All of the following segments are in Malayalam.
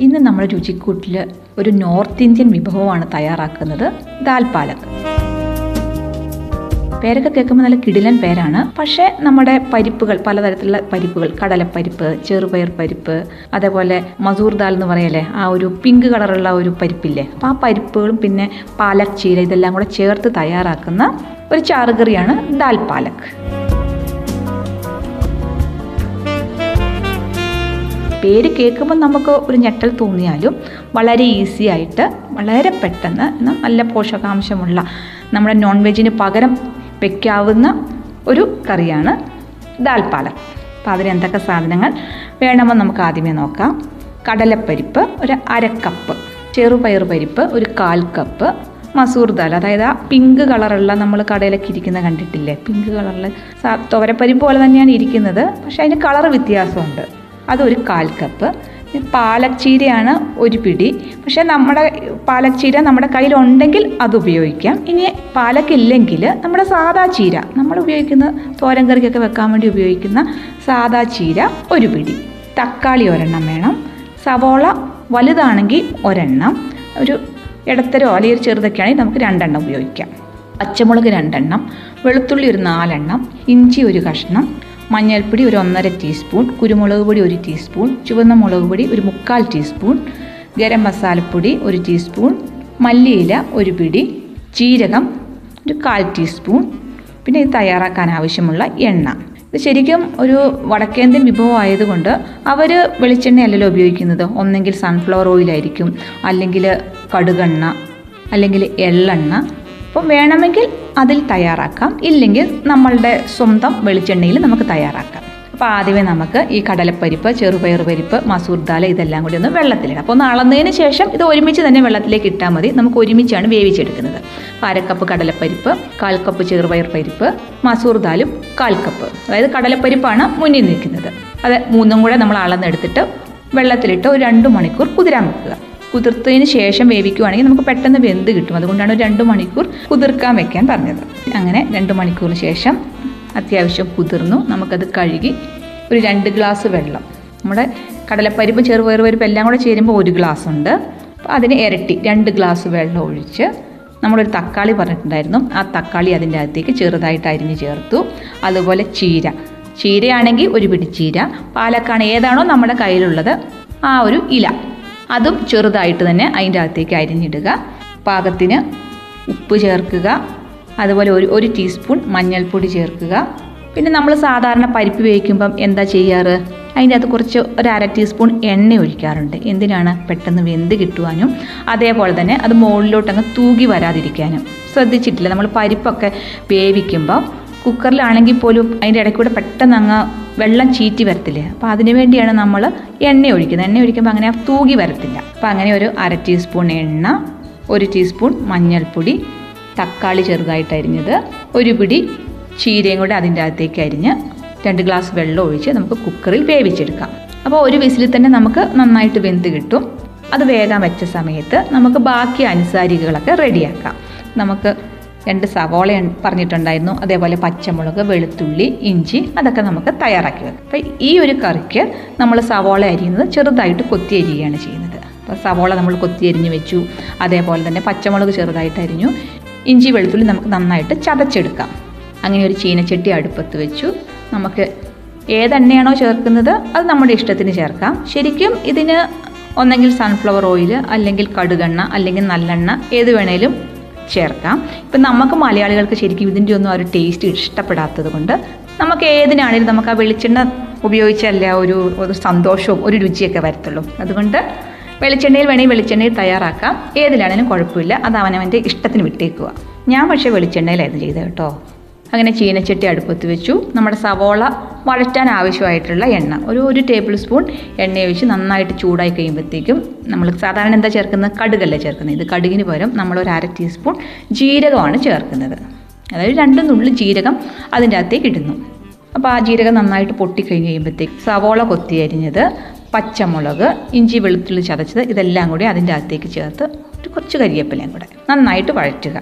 ഇന്ന് നമ്മൾ രുചിക്കൂട്ടിൽ ഒരു നോർത്ത് ഇന്ത്യൻ വിഭവമാണ് തയ്യാറാക്കുന്നത് ദാൽ പാലക് പേരൊക്കെ കേൾക്കുമ്പോൾ നല്ല കിടിലൻ പേരാണ്. പക്ഷേ നമ്മുടെ പരിപ്പുകൾ പലതരത്തിലുള്ള പരിപ്പുകൾ കടലപ്പരിപ്പ് ചെറുപയർ പരിപ്പ് അതേപോലെ മസൂർ ദാൽ എന്ന് പറയല്ലേ ആ ഒരു പിങ്ക് കളറുള്ള ഒരു പരിപ്പില്ലേ അപ്പോൾ ആ പരിപ്പുകളും പിന്നെ പാലക് ചീര ഇതെല്ലാം കൂടെ ചേർത്ത് തയ്യാറാക്കുന്ന ഒരു ചാറുകറിയാണ് ദാൽ പാലക് പേര് കേൾക്കുമ്പോൾ നമുക്ക് ഒരു ഞെട്ടൽ തോന്നിയാലും വളരെ ഈസി ആയിട്ട് വളരെ പെട്ടെന്ന് നല്ല പോഷകാംശമുള്ള നമ്മുടെ നോൺ വെജിന് പകരം വയ്ക്കാവുന്ന ഒരു കറിയാണ് ദാൽ പാലക്. അപ്പോൾ അതിന് എന്തൊക്കെ സാധനങ്ങൾ വേണമെന്ന് നമുക്ക് ആദ്യമേ നോക്കാം. കടലപ്പരിപ്പ് ഒരു അര കപ്പ് ചെറുപയർ പരിപ്പ് ഒരു കാൽ കപ്പ് മസൂർ ദാൽ. അതായത് ആ പിങ്ക് കളറുള്ള നമ്മൾ കടയിലൊക്കെ ഇരിക്കുന്ന കണ്ടിട്ടില്ലേ? പിങ്ക് കളറിൽ തുവരപ്പരിപ്പ് പോലെ തന്നെയാണ് ഇരിക്കുന്നത്. പക്ഷേ അതിന് കളർ വ്യത്യാസമുണ്ട്. അതൊരു കാൽ കപ്പ് പാലക് ചീരയാണ് ഒരു പിടി. പക്ഷെ നമ്മുടെ പാലക് ചീര നമ്മുടെ കയ്യിലുണ്ടെങ്കിൽ അത് ഉപയോഗിക്കാം. ഇനി പാലക് ഇല്ലെങ്കിൽ നമ്മുടെ സാദാ ചീര നമ്മൾ ഉപയോഗിക്കുന്ന തോരൻ കറിക്കൊക്കെ വെക്കാൻ വേണ്ടി ഉപയോഗിക്കുന്ന സാദാ ചീര ഒരു പിടി. തക്കാളി ഒരെണ്ണം വേണം. സവോള വലുതാണെങ്കിൽ ഒരെണ്ണം. ഒരു ഇടത്തരോ അല്ലെങ്കിൽ ഒരു ചെറുതൊക്കെയാണെങ്കിൽ നമുക്ക് രണ്ടെണ്ണം ഉപയോഗിക്കാം. പച്ചമുളക് രണ്ടെണ്ണം. വെളുത്തുള്ളി ഒരു നാലെണ്ണം. ഇഞ്ചി ഒരു കഷ്ണം. മഞ്ഞൾപ്പൊടി ഒരു ഒന്നര ടീസ്പൂൺ കുരുമുളക് പൊടി ഒരു ടീസ്പൂൺ ചുവന്ന മുളക് പൊടി ഒരു മുക്കാൽ ടീസ്പൂൺ ഗരം മസാലപ്പൊടി ഒരു ടീസ്പൂൺ മല്ലിയില ഒരു പിടി ജീരകം ഒരു കാൽ ടീസ്പൂൺ പിന്നെ ഇത് തയ്യാറാക്കാൻ ആവശ്യമുള്ള എണ്ണ. ഇത് ശരിക്കും ഒരു വടക്കേന്ത്യൻ വിഭവം ആയതുകൊണ്ട് അവർ വെളിച്ചെണ്ണയല്ലല്ലോ ഉപയോഗിക്കുന്നത്. ഒന്നെങ്കിൽ സൺഫ്ലവർ ഓയിലായിരിക്കും അല്ലെങ്കിൽ കടുകെണ്ണ അല്ലെങ്കിൽ എള്ളെണ്ണ. അപ്പം വേണമെങ്കിൽ അതിൽ തയ്യാറാക്കാം. ഇല്ലെങ്കിൽ നമ്മളുടെ സ്വന്തം വെളിച്ചെണ്ണയിൽ നമുക്ക് തയ്യാറാക്കാം. അപ്പോൾ ആദ്യമേ നമുക്ക് ഈ കടലപ്പരിപ്പ് ചെറുപയർ പരിപ്പ് മസൂർ ദാൽ ഇതെല്ലാം കൂടി ഒന്ന് വെള്ളത്തിലിടാം. അപ്പോൾ ഒന്ന് അളന്നതിന് ശേഷം ഇത് ഒരുമിച്ച് തന്നെ വെള്ളത്തിലേക്ക് ഇട്ടാൽ മതി. നമുക്ക് ഒരുമിച്ചാണ് വേവിച്ചെടുക്കുന്നത്. അരക്കപ്പ് കടലപ്പരിപ്പ് കാൽ കപ്പ് ചെറുപയർ പരിപ്പ് മസൂർ ദാലും കാൽ കപ്പ്. അതായത് കടലപ്പരിപ്പാണ് മുന്നിൽ നിൽക്കുന്നത്. അത് മൂന്നും കൂടെ നമ്മൾ അളന്നെടുത്തിട്ട് വെള്ളത്തിലിട്ട് ഒരു രണ്ട് മണിക്കൂർ കുതിരാൻ വെക്കുക. കുതിർത്തതിന് ശേഷം വേവിക്കുവാണെങ്കിൽ നമുക്ക് പെട്ടെന്ന് വെന്ത് കിട്ടും. അതുകൊണ്ടാണ് രണ്ട് മണിക്കൂർ കുതിർക്കാൻ വെക്കാൻ പറഞ്ഞത്. അങ്ങനെ രണ്ട് മണിക്കൂറിന് ശേഷം അത്യാവശ്യം കുതിർന്നു. നമുക്കത് കഴുകി ഒരു രണ്ട് ഗ്ലാസ് വെള്ളം. നമ്മുടെ കടലപ്പരിപ്പ് ചെറുപയർ എല്ലാം കൂടെ ചേരുമ്പോൾ ഒരു ഗ്ലാസ് ഉണ്ട്. അപ്പോൾ അതിന് ഇരട്ടി രണ്ട് ഗ്ലാസ് വെള്ളം ഒഴിച്ച് നമ്മളൊരു തക്കാളി പറഞ്ഞിട്ടുണ്ടായിരുന്നു. ആ തക്കാളി അതിന്റെ അകത്തേക്ക് ചെറുതായിട്ട് അരിഞ്ഞ് ചേർത്തു. അതുപോലെ ചീര. ചീരയാണെങ്കിൽ ഒരു പിടി ചീര. പാലക്കാണ് ഏതാണോ നമ്മുടെ കയ്യിലുള്ളത് ആ ഒരു ഇല. അതും ചെറുതായിട്ട് തന്നെ അതിന്റെ അകത്തേക്ക് അരിഞ്ഞിടുക. പാകത്തിന് ഉപ്പ് ചേർക്കുക. അതുപോലെ ഒരു ഒരു ടീസ്പൂൺ മഞ്ഞൾപ്പൊടി ചേർക്കുക. പിന്നെ നമ്മൾ സാധാരണ പരിപ്പ് വേവിക്കുമ്പം എന്താ ചെയ്യാറ്? അതിന്റെ അകത്ത് കുറച്ച് ഒരു അര ടീസ്പൂൺ എണ്ണ ഒഴിക്കാറുണ്ട്. എന്തിനാണ്? പെട്ടെന്ന് വെന്ത് കിട്ടുവാനും അതേപോലെ തന്നെ അത് മുകളിലോട്ടങ്ങ് തൂകി വരാതിരിക്കാനും. ശ്രദ്ധിച്ചിട്ടില്ല? നമ്മൾ പരിപ്പൊക്കെ വേവിക്കുമ്പോൾ കുക്കറിലാണെങ്കിൽ പോലും അതിന്റെ ഇടയ്ക്കൂടെ പെട്ടെന്ന് അങ്ങ് വെള്ളം ചീറ്റി വരത്തില്ലേ? അപ്പോൾ അതിനു വേണ്ടിയാണ് നമ്മൾ എണ്ണ ഒഴിക്കുന്നത്. എണ്ണ ഒഴിക്കുമ്പോൾ അങ്ങനെ തൂകി വരത്തില്ല. അപ്പോൾ അങ്ങനെ ഒരു അര ടീസ്പൂൺ എണ്ണ ഒരു ടീസ്പൂൺ മഞ്ഞൾപ്പൊടി തക്കാളി ചെറുതായിട്ട് അരിഞ്ഞത് ഒരു പിടി ചീരയും കൂടെ അതിന്റെ അകത്തേക്ക് അരിഞ്ഞ് രണ്ട് ഗ്ലാസ് വെള്ളം ഒഴിച്ച് നമുക്ക് കുക്കറിൽ വേവിച്ചെടുക്കാം. അപ്പോൾ ഒരു വിസിലിൽ തന്നെ നമുക്ക് നന്നായിട്ട് വെന്ത് കിട്ടും. അത് വേഗം വെച്ച സമയത്ത് നമുക്ക് ബാക്കി അനുസാരികകളൊക്കെ റെഡിയാക്കാം നമുക്ക് രണ്ട് സവോള പറഞ്ഞിട്ടുണ്ടായിരുന്നു. അതേപോലെ പച്ചമുളക് വെളുത്തുള്ളി ഇഞ്ചി അതൊക്കെ നമുക്ക് തയ്യാറാക്കി വെക്കാം. അപ്പം ഈ ഒരു കറിക്ക് നമ്മൾ സവോള അരിയുന്നത് ചെറുതായിട്ട് കൊത്തി അരിയുകയാണ് ചെയ്യുന്നത്. അപ്പോൾ സവോള നമ്മൾ കൊത്തി അരിഞ്ഞ് വെച്ചു. അതേപോലെ തന്നെ പച്ചമുളക് ചെറുതായിട്ട് അരിഞ്ഞു. ഇഞ്ചി വെളുത്തുള്ളി നമുക്ക് നന്നായിട്ട് ചതച്ചെടുക്കാം. അങ്ങനെ ഒരു ചീനച്ചട്ടി അടുപ്പത്ത് വെച്ചു. നമുക്ക് ഏതെണ്ണയാണോ ചേർക്കുന്നത് അത് നമ്മുടെ ഇഷ്ടത്തിന് ചേർക്കാം. ശരിക്കും ഇതിന് ഒന്നെങ്കിൽ സൺഫ്ലവർ ഓയിൽ അല്ലെങ്കിൽ കടുകെണ്ണ അല്ലെങ്കിൽ നല്ലെണ്ണ ഏത് വേണേലും ചേർക്കാം. ഇപ്പം നമുക്ക് മലയാളികൾക്ക് ശരിക്കും ഇതിന്റെ ഒന്നും ആ ഒരു ടേസ്റ്റ് ഇഷ്ടപ്പെടാത്തത് കൊണ്ട് നമുക്ക് ഏതിനാണെങ്കിലും നമുക്ക് ആ വെളിച്ചെണ്ണ ഉപയോഗിച്ചല്ല ഒരു ഒരു സന്തോഷവും ഒരു രുചിയൊക്കെ വരത്തുള്ളൂ. അതുകൊണ്ട് വെളിച്ചെണ്ണയിൽ വേണമെങ്കിൽ വെളിച്ചെണ്ണയിൽ തയ്യാറാക്കാം. ഏതിലാണെങ്കിലും കുഴപ്പമില്ല. അത് അവനവന്റെ ഇഷ്ടത്തിന് വിട്ടേക്കുക. ഞാൻ പക്ഷേ വെളിച്ചെണ്ണയിലായിരുന്നു ചെയ്തത് കേട്ടോ. അങ്ങനെ ചീനച്ചട്ടി അടുപ്പത്ത് വെച്ചു. നമ്മുടെ സവോള വഴറ്റാൻ ആവശ്യമായിട്ടുള്ള എണ്ണ. ഒരു ഒരു ടേബിൾ സ്പൂൺ എണ്ണ ഒഴിച്ച് നന്നായിട്ട് ചൂടായി കഴിയുമ്പോഴത്തേക്കും നമ്മൾ സാധാരണ എന്താ ചേർക്കുന്നത്? കടുകല്ല ചേർക്കുന്നത്. ഇത് കടുകിന് പകരം നമ്മൾ ഒരു അര ടീസ്പൂൺ ജീരകമാണ് ചേർക്കുന്നത്. അതായത് രണ്ട് നുള്ളി ജീരകം അതിന്റെ അകത്തേക്ക് ഇടുന്നു. അപ്പോൾ ആ ജീരകം നന്നായിട്ട് പൊട്ടിക്കഴിഞ്ഞ് കഴിയുമ്പോഴത്തേക്ക് സവോള കൊത്തി അരിഞ്ഞത് പച്ചമുളക് ഇഞ്ചി വെളുത്തുള്ളി ചതച്ചത് ഇതെല്ലാം കൂടി അതിന്റെ അകത്തേക്ക് ചേർത്ത് കുറച്ച് കരിയേപ്പിലയും കൂടെ നന്നായിട്ട് വഴറ്റുക.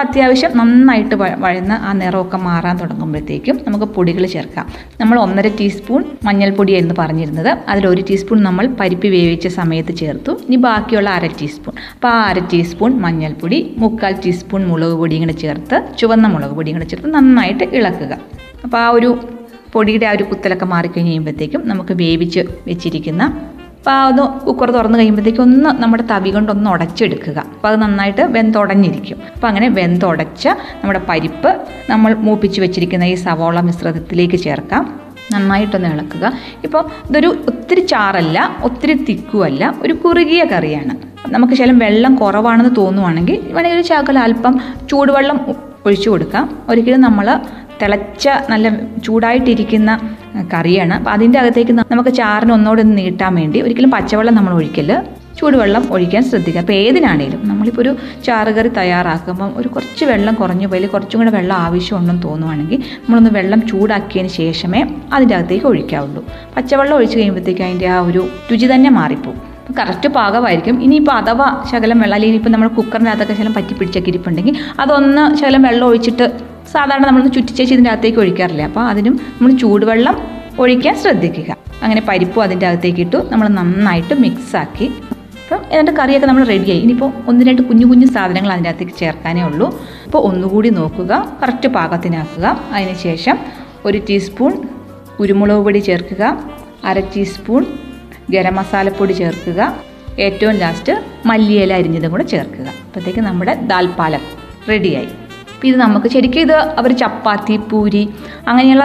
അപ്പോൾ അത്യാവശ്യം നന്നായിട്ട് വഴന്ന് ആ നിറമൊക്കെ മാറാൻ തുടങ്ങുമ്പോഴത്തേക്കും നമുക്ക് പൊടികൾ ചേർക്കാം. നമ്മൾ ഒന്നര ടീസ്പൂൺ മഞ്ഞൾപ്പൊടിയായിരുന്നു പറഞ്ഞിരുന്നത്. അതിൽ ഒരു ടീസ്പൂൺ നമ്മൾ പരിപ്പ് വേവിച്ച സമയത്ത് ചേർത്തു. ഇനി ബാക്കിയുള്ള അര ടീസ്പൂൺ. അപ്പോൾ ആ അര ടീസ്പൂൺ മഞ്ഞൾപ്പൊടി മുക്കാൽ ടീസ്പൂൺ മുളക് പൊടിയും കൂടെ ചേർത്ത് ചുവന്ന മുളക് പൊടിയും കൂടെ ചേർത്ത് നന്നായിട്ട് ഇളക്കുക. അപ്പോൾ ആ ഒരു പൊടിയുടെ ആ ഒരു കുത്തലൊക്കെ മാറിക്കഴിഞ്ഞ് കഴിയുമ്പോഴത്തേക്കും നമുക്ക് വേവിച്ച് വെച്ചിരിക്കുന്ന അപ്പോൾ അത് കുക്കർ തുറന്ന് കഴിയുമ്പോഴത്തേക്കും ഒന്ന് നമ്മുടെ തവി കൊണ്ടൊന്ന് ഉടച്ചെടുക്കുക. അപ്പോൾ അത് നന്നായിട്ട് വെന്തുടഞ്ഞിരിക്കും. അപ്പോൾ അങ്ങനെ വെന്തുടച്ച നമ്മുടെ പരിപ്പ് നമ്മൾ മൂപ്പിച്ച് വെച്ചിരിക്കുന്ന ഈ സവോള മിശ്രിതത്തിലേക്ക് ചേർക്കാം. നന്നായിട്ടൊന്ന് ഇളക്കുക. ഇപ്പോൾ ഇതൊരു ഒത്തിരി ചാറല്ല ഒത്തിരി തിക്കുമല്ല ഒരു കുറുകിയ കറിയാണ്. നമുക്ക് ശകലം വെള്ളം കുറവാണെന്ന് തോന്നുവാണെങ്കിൽ വേണമെങ്കിൽ ഒരു ചാക്കൽ അല്പം ചൂടുവെള്ളം ഒഴിച്ചു കൊടുക്കാം. ഒരിക്കലും നമ്മൾ തിളച്ച നല്ല ചൂടായിട്ടിരിക്കുന്ന കറിയാണ്. അപ്പോൾ അതിന്റെ അകത്തേക്ക് നമുക്ക് ചാറിന് ഒന്നുകൂടെ ഒന്ന് നീട്ടാൻ വേണ്ടി ഒരിക്കലും പച്ചവെള്ളം നമ്മൾ ഒഴിക്കൽ. ചൂടുവെള്ളം ഒഴിക്കാൻ ശ്രദ്ധിക്കുക. അപ്പോൾ ഏതിനാണേലും നമ്മളിപ്പോൾ ഒരു ചാറുകറി തയ്യാറാക്കുമ്പം ഒരു കുറച്ച് വെള്ളം കുറഞ്ഞു പോയി കുറച്ചും കൂടെ വെള്ളം ആവശ്യമുണ്ടെന്ന് തോന്നുവാണെങ്കിൽ നമ്മളൊന്ന് വെള്ളം ചൂടാക്കിയതിന് ശേഷമേ അതിന്റെ അകത്തേക്ക് ഒഴിക്കാവുള്ളൂ. പച്ചവെള്ളം ഒഴിച്ച് കഴിയുമ്പോഴത്തേക്ക് അതിന്റെ ആ ഒരു രുചി തന്നെ മാറിപ്പോകും കറക്റ്റ് പാകമായിരിക്കും. ഇനിയിപ്പോൾ അഥവാ ശകലം വെള്ളം അല്ലെങ്കിൽ ഇപ്പോൾ നമ്മൾ കുക്കറിനകത്തൊക്കെ ശകലം പറ്റി പിടിച്ചൊക്കെ ഇരിപ്പുണ്ടെങ്കിൽ അതൊന്ന് ശകലം വെള്ളം ഒഴിച്ചിട്ട് സാധാരണ നമ്മളൊന്ന് ചുറ്റിച്ചേച്ച് ഇതിന്റെ അകത്തേക്ക് ഒഴിക്കാറില്ല? അപ്പോൾ അതിനും നമ്മൾ ചൂടുവെള്ളം ഒഴിക്കാൻ ശ്രദ്ധിക്കുക. അങ്ങനെ പരിപ്പും അതിന്റെ അകത്തേക്ക് ഇട്ടു നമ്മൾ നന്നായിട്ട് മിക്സാക്കി. അപ്പം എന്നിട്ട് കറിയൊക്കെ നമ്മൾ റെഡിയായി. ഇനിയിപ്പോൾ ഒന്ന് രണ്ട് കുഞ്ഞു കുഞ്ഞു സാധനങ്ങൾ അതിന്റെ അകത്തേക്ക് ചേർക്കാനേ ഉള്ളൂ. അപ്പോൾ ഒന്നുകൂടി നോക്കുക. കറക്റ്റ് പാകത്തിനാക്കുക. അതിന് ശേഷം ഒരു ടീസ്പൂൺ കുരുമുളക് പൊടി ചേർക്കുക. അര ടീസ്പൂൺ ഗരം മസാലപ്പൊടി ചേർക്കുക. ഏറ്റവും ലാസ്റ്റ് മല്ലിയില അരിഞ്ഞതും കൂടെ ചേർക്കുക. അപ്പോഴത്തേക്ക് നമ്മുടെ ദാൽ പാലക് റെഡിയായി അപ്പോൾ ഇത് നമുക്ക് ശരിക്കും ഇത് അവർ ചപ്പാത്തി പൂരി അങ്ങനെയുള്ള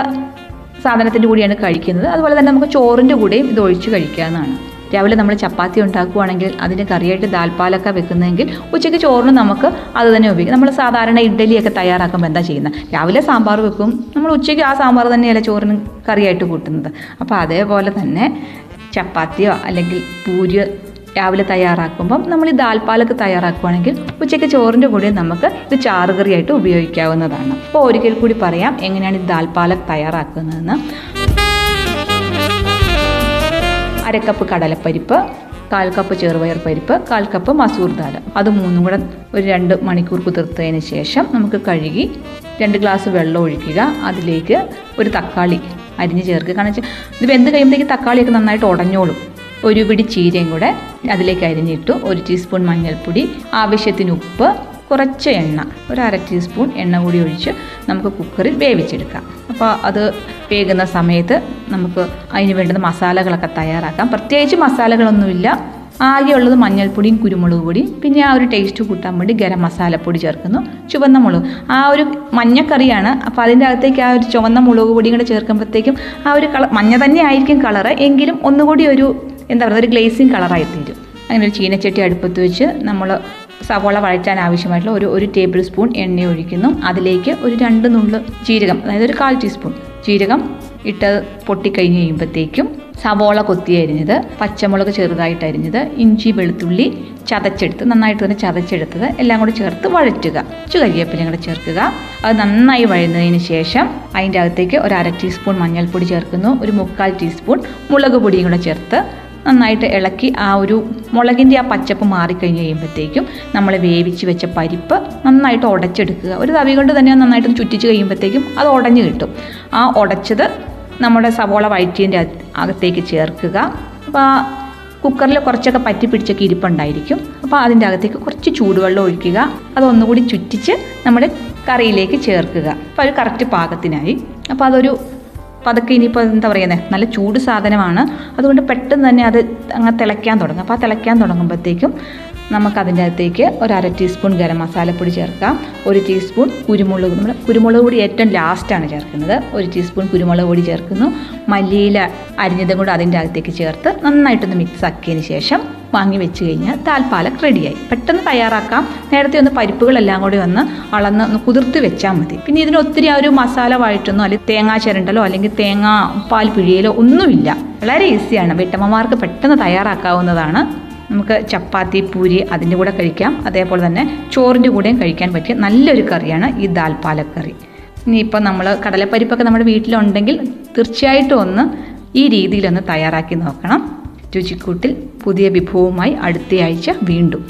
സാധനത്തിന്റെ കൂടിയാണ് കഴിക്കുന്നത്. അതുപോലെ തന്നെ നമുക്ക് ചോറിന്റെ കൂടെയും ഇത് ഒഴിച്ച് കഴിക്കാവുന്നതാണ്. രാവിലെ നമ്മൾ ചപ്പാത്തി ഉണ്ടാക്കുകയാണെങ്കിൽ അതിന് കറിയായിട്ട് ദാൽപ്പാലൊക്കെ വെക്കുന്നതെങ്കിൽ ഉച്ചയ്ക്ക് ചോറിന് നമുക്ക് അത് തന്നെ ഉപയോഗിക്കാം. നമ്മൾ സാധാരണ ഇഡ്ഡലിയൊക്കെ തയ്യാറാക്കുമ്പോൾ എന്താ ചെയ്യുന്നത്? രാവിലെ സാമ്പാർ വെക്കും. നമ്മൾ ഉച്ചയ്ക്ക് ആ സാമ്പാർ തന്നെയല്ല ചോറിന് കറിയായിട്ട് കൂട്ടുന്നത്. അപ്പോൾ അതേപോലെ തന്നെ ചപ്പാത്തിയോ അല്ലെങ്കിൽ പൂരിയോ രാവിലെ തയ്യാറാക്കുമ്പം നമ്മൾ ഈ ദാൽപ്പാലൊക്കെ തയ്യാറാക്കുകയാണെങ്കിൽ ഉച്ചയ്ക്ക് ചോറിന്റെ കൂടെ നമുക്ക് ഇത് ചാറുകറിയായിട്ട് ഉപയോഗിക്കാവുന്നതാണ്. അപ്പോൾ ഒരിക്കൽ കൂടി പറയാം എങ്ങനെയാണ് ഈ ദാൽപ്പാലക് തയ്യാറാക്കുന്നതെന്ന്. അരക്കപ്പ് കപ്പ് കടലപ്പരിപ്പ് കാൽ കപ്പ് ചെറുപയർ പരിപ്പ് കാൽ കപ്പ് മസൂർ ദാൽ. അത് മൂന്നും കൂടെ ഒരു രണ്ട് മണിക്കൂർ കുതിർത്തതിന് ശേഷം നമുക്ക് കഴുകി രണ്ട് ഗ്ലാസ് വെള്ളം ഒഴിക്കുക. അതിലേക്ക് ഒരു തക്കാളി അരിഞ്ഞ് ചേർക്കുക. കാരണം വെച്ചാൽ ഇത് വെന്ത് കഴിയുമ്പോഴത്തേക്ക് തക്കാളിയൊക്കെ നന്നായിട്ട് ഉടഞ്ഞോളും. ഒരു പിടി ചീരയും കൂടെ അതിലേക്ക് അരിഞ്ഞിട്ടു ഒരു ടീസ്പൂൺ മഞ്ഞൾപ്പൊടി ആവശ്യത്തിന് ഉപ്പ് കുറച്ച് എണ്ണ. ഒരു അര ടീസ്പൂൺ എണ്ണ കൂടി ഒഴിച്ച് നമുക്ക് കുക്കറിൽ വേവിച്ചെടുക്കാം. അപ്പോൾ അത് വേകുന്ന സമയത്ത് നമുക്ക് അതിന് വേണ്ടുന്ന മസാലകളൊക്കെ തയ്യാറാക്കാം. പ്രത്യേകിച്ച് മസാലകളൊന്നുമില്ല. ആകെയുള്ളത് മഞ്ഞൾപ്പൊടിയും കുരുമുളക് പൊടിയും പിന്നെ ആ ഒരു ടേസ്റ്റ് കൂട്ടാൻ വേണ്ടി ഗരം മസാലപ്പൊടി ചേർക്കുന്നു ചുവന്ന മുളക്. ആ ഒരു മഞ്ഞക്കറിയാണ് അപ്പോൾ അതിന്റെ അകത്തേക്ക് ആ ഒരു ചുവന്ന മുളക് പൊടിയും കൂടെ ചേർക്കുമ്പോഴത്തേക്കും ആ ഒരു കളർ മഞ്ഞ തന്നെ ആയിരിക്കും കളറ് എങ്കിലും ഒന്നുകൂടി ഒരു എന്താ പറയുക ഒരു ഗ്ലേസിങ് കളറായി തീരും. അങ്ങനെ ഒരു ചീനച്ചട്ടി അടുപ്പത്ത് വെച്ച് നമ്മൾ സവോള വഴറ്റാൻ ആവശ്യമായിട്ടുള്ള ഒരു ഒരു ടേബിൾ സ്പൂൺ എണ്ണ ഒഴിക്കുന്നു. അതിലേക്ക് ഒരു രണ്ട് നുള്ള് ജീരകം അതായത് ഒരു കാൽ ടീസ്പൂൺ ജീരകം ഇട്ട് പൊട്ടിക്കഴിഞ്ഞ് കഴിയുമ്പോഴത്തേക്കും സവോള കൊത്തി അരിഞ്ഞത് പച്ചമുളക് ചെറുതായിട്ട് അരിഞ്ഞത് ഇഞ്ചി വെളുത്തുള്ളി ചതച്ചെടുത്ത് നന്നായിട്ട് തന്നെ ചതച്ചെടുത്തത് എല്ലാം കൂടി ചേർത്ത് വഴറ്റുക. കുറച്ച് കരിയേപ്പിലയും കൂടെ ചേർക്കുക. അത് നന്നായി വഴുന്നതിന് ശേഷം അതിന്റെ അകത്തേക്ക് ഒരു അര ടീസ്പൂൺ മഞ്ഞൾപ്പൊടി ചേർക്കുന്നു. ഒരു മുക്കാൽ ടീസ്പൂൺ മുളക് പൊടിയും കൂടെ ചേർത്ത് നന്നായിട്ട് ഇളക്കി ആ ഒരു മുളകിന്റെ ആ പച്ചപ്പ് മാറിക്കഴിഞ്ഞ് കഴിയുമ്പോഴത്തേക്കും നമ്മൾ വേവിച്ച് വെച്ച പരിപ്പ് നന്നായിട്ട് ഉടച്ചെടുക്കുക. ഒരു തവി കൊണ്ട് തന്നെ നന്നായിട്ട് ചുറ്റിച്ച് കഴിയുമ്പോഴത്തേക്കും അത് ഉടഞ്ഞു കിട്ടും. ആ ഉടച്ചത് നമ്മുടെ സവോള വയറ്റിന്റെ അകത്തേക്ക് ചേർക്കുക. അപ്പോൾ കുക്കറിൽ കുറച്ചൊക്കെ പറ്റി പിടിച്ചൊക്കെ ഇരിപ്പുണ്ടായിരിക്കും. അപ്പോൾ അതിന്റെ അകത്തേക്ക് കുറച്ച് ചൂടുവെള്ളം ഒഴിക്കുക. അതൊന്നുകൂടി ചുറ്റിച്ച് നമ്മുടെ കറിയിലേക്ക് ചേർക്കുക. അപ്പോൾ അത് കറക്റ്റ് പാകത്തിനായി. അപ്പോൾ അതൊരു പതുക്കെ ഇനിയിപ്പോൾ എന്താ പറയുന്നത് നല്ല ചൂട് സാധനമാണ്. അതുകൊണ്ട് പെട്ടെന്ന് തന്നെ അത് അങ്ങ് തിളയ്ക്കാൻ തുടങ്ങും. അപ്പോൾ ആ തിളയ്ക്കാൻ തുടങ്ങുമ്പോഴത്തേക്കും നമുക്ക് അതിന്റെ അകത്തേക്ക് ഒരു അര ടീസ്പൂൺ ഗരം മസാലപ്പൊടി ചേർക്കാം. ഒരു ടീസ്പൂൺ കുരുമുളക്. നമ്മൾ കുരുമുളക് പൊടി ഏറ്റവും ലാസ്റ്റാണ് ചേർക്കുന്നത്. ഒരു ടീസ്പൂൺ കുരുമുളക് പൊടി ചേർക്കുന്നു. മല്ലിയില അരിഞ്ഞതും കൂടെ അതിന്റെ അകത്തേക്ക് ചേർത്ത് നന്നായിട്ടൊന്ന് മിക്സ് ആക്കിയതിന് ശേഷം വാങ്ങി വെച്ച് കഴിഞ്ഞാൽ താൽപ്പാലക് റെഡിയായി പെട്ടെന്ന് തയ്യാറാക്കാം. നേരത്തെ ഒന്ന് പരിപ്പുകളെല്ലാം കൂടി ഒന്ന് അളന്ന് ഒന്ന് കുതിർത്ത് വെച്ചാൽ മതി. പിന്നെ ഇതിന് ഒത്തിരി ആ ഒരു മസാല വഴറ്റുന്നോ അല്ലെങ്കിൽ തേങ്ങാ ചിരണ്ടലോ അല്ലെങ്കിൽ തേങ്ങാ പാൽ പിഴിയലോ ഒന്നുമില്ല. വളരെ ഈസിയാണ് വീട്ടമ്മമാർക്ക് പെട്ടെന്ന് തയ്യാറാക്കാവുന്നതാണ്. നമുക്ക് ചപ്പാത്തി പൂരി അതിന്റെ കൂടെ കഴിക്കാം. അതേപോലെ തന്നെ ചോറിന്റെ കൂടെയും കഴിക്കാൻ പറ്റിയ നല്ലൊരു കറിയാണ് ഈ ദാൽ പാലക് കറി ഇനിയിപ്പോൾ നമ്മൾ കടലപ്പരിപ്പൊക്കെ നമ്മുടെ വീട്ടിലുണ്ടെങ്കിൽ തീർച്ചയായിട്ടും ഒന്ന് ഈ രീതിയിലൊന്ന് തയ്യാറാക്കി നോക്കണം. രുചിക്കൂട്ടിൽ പുതിയ വിഭവവുമായി അടുത്തയാഴ്ച വീണ്ടും.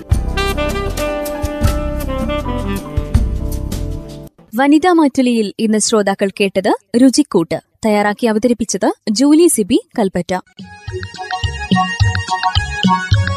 വനിതാ മാറ്റുലിയിൽ ഇന്ന് ശ്രോതാക്കൾ കേട്ടത് രുചിക്കൂട്ട്. തയ്യാറാക്കി അവതരിപ്പിച്ചത് ജൂലി സിബി കൽപ്പറ്റ.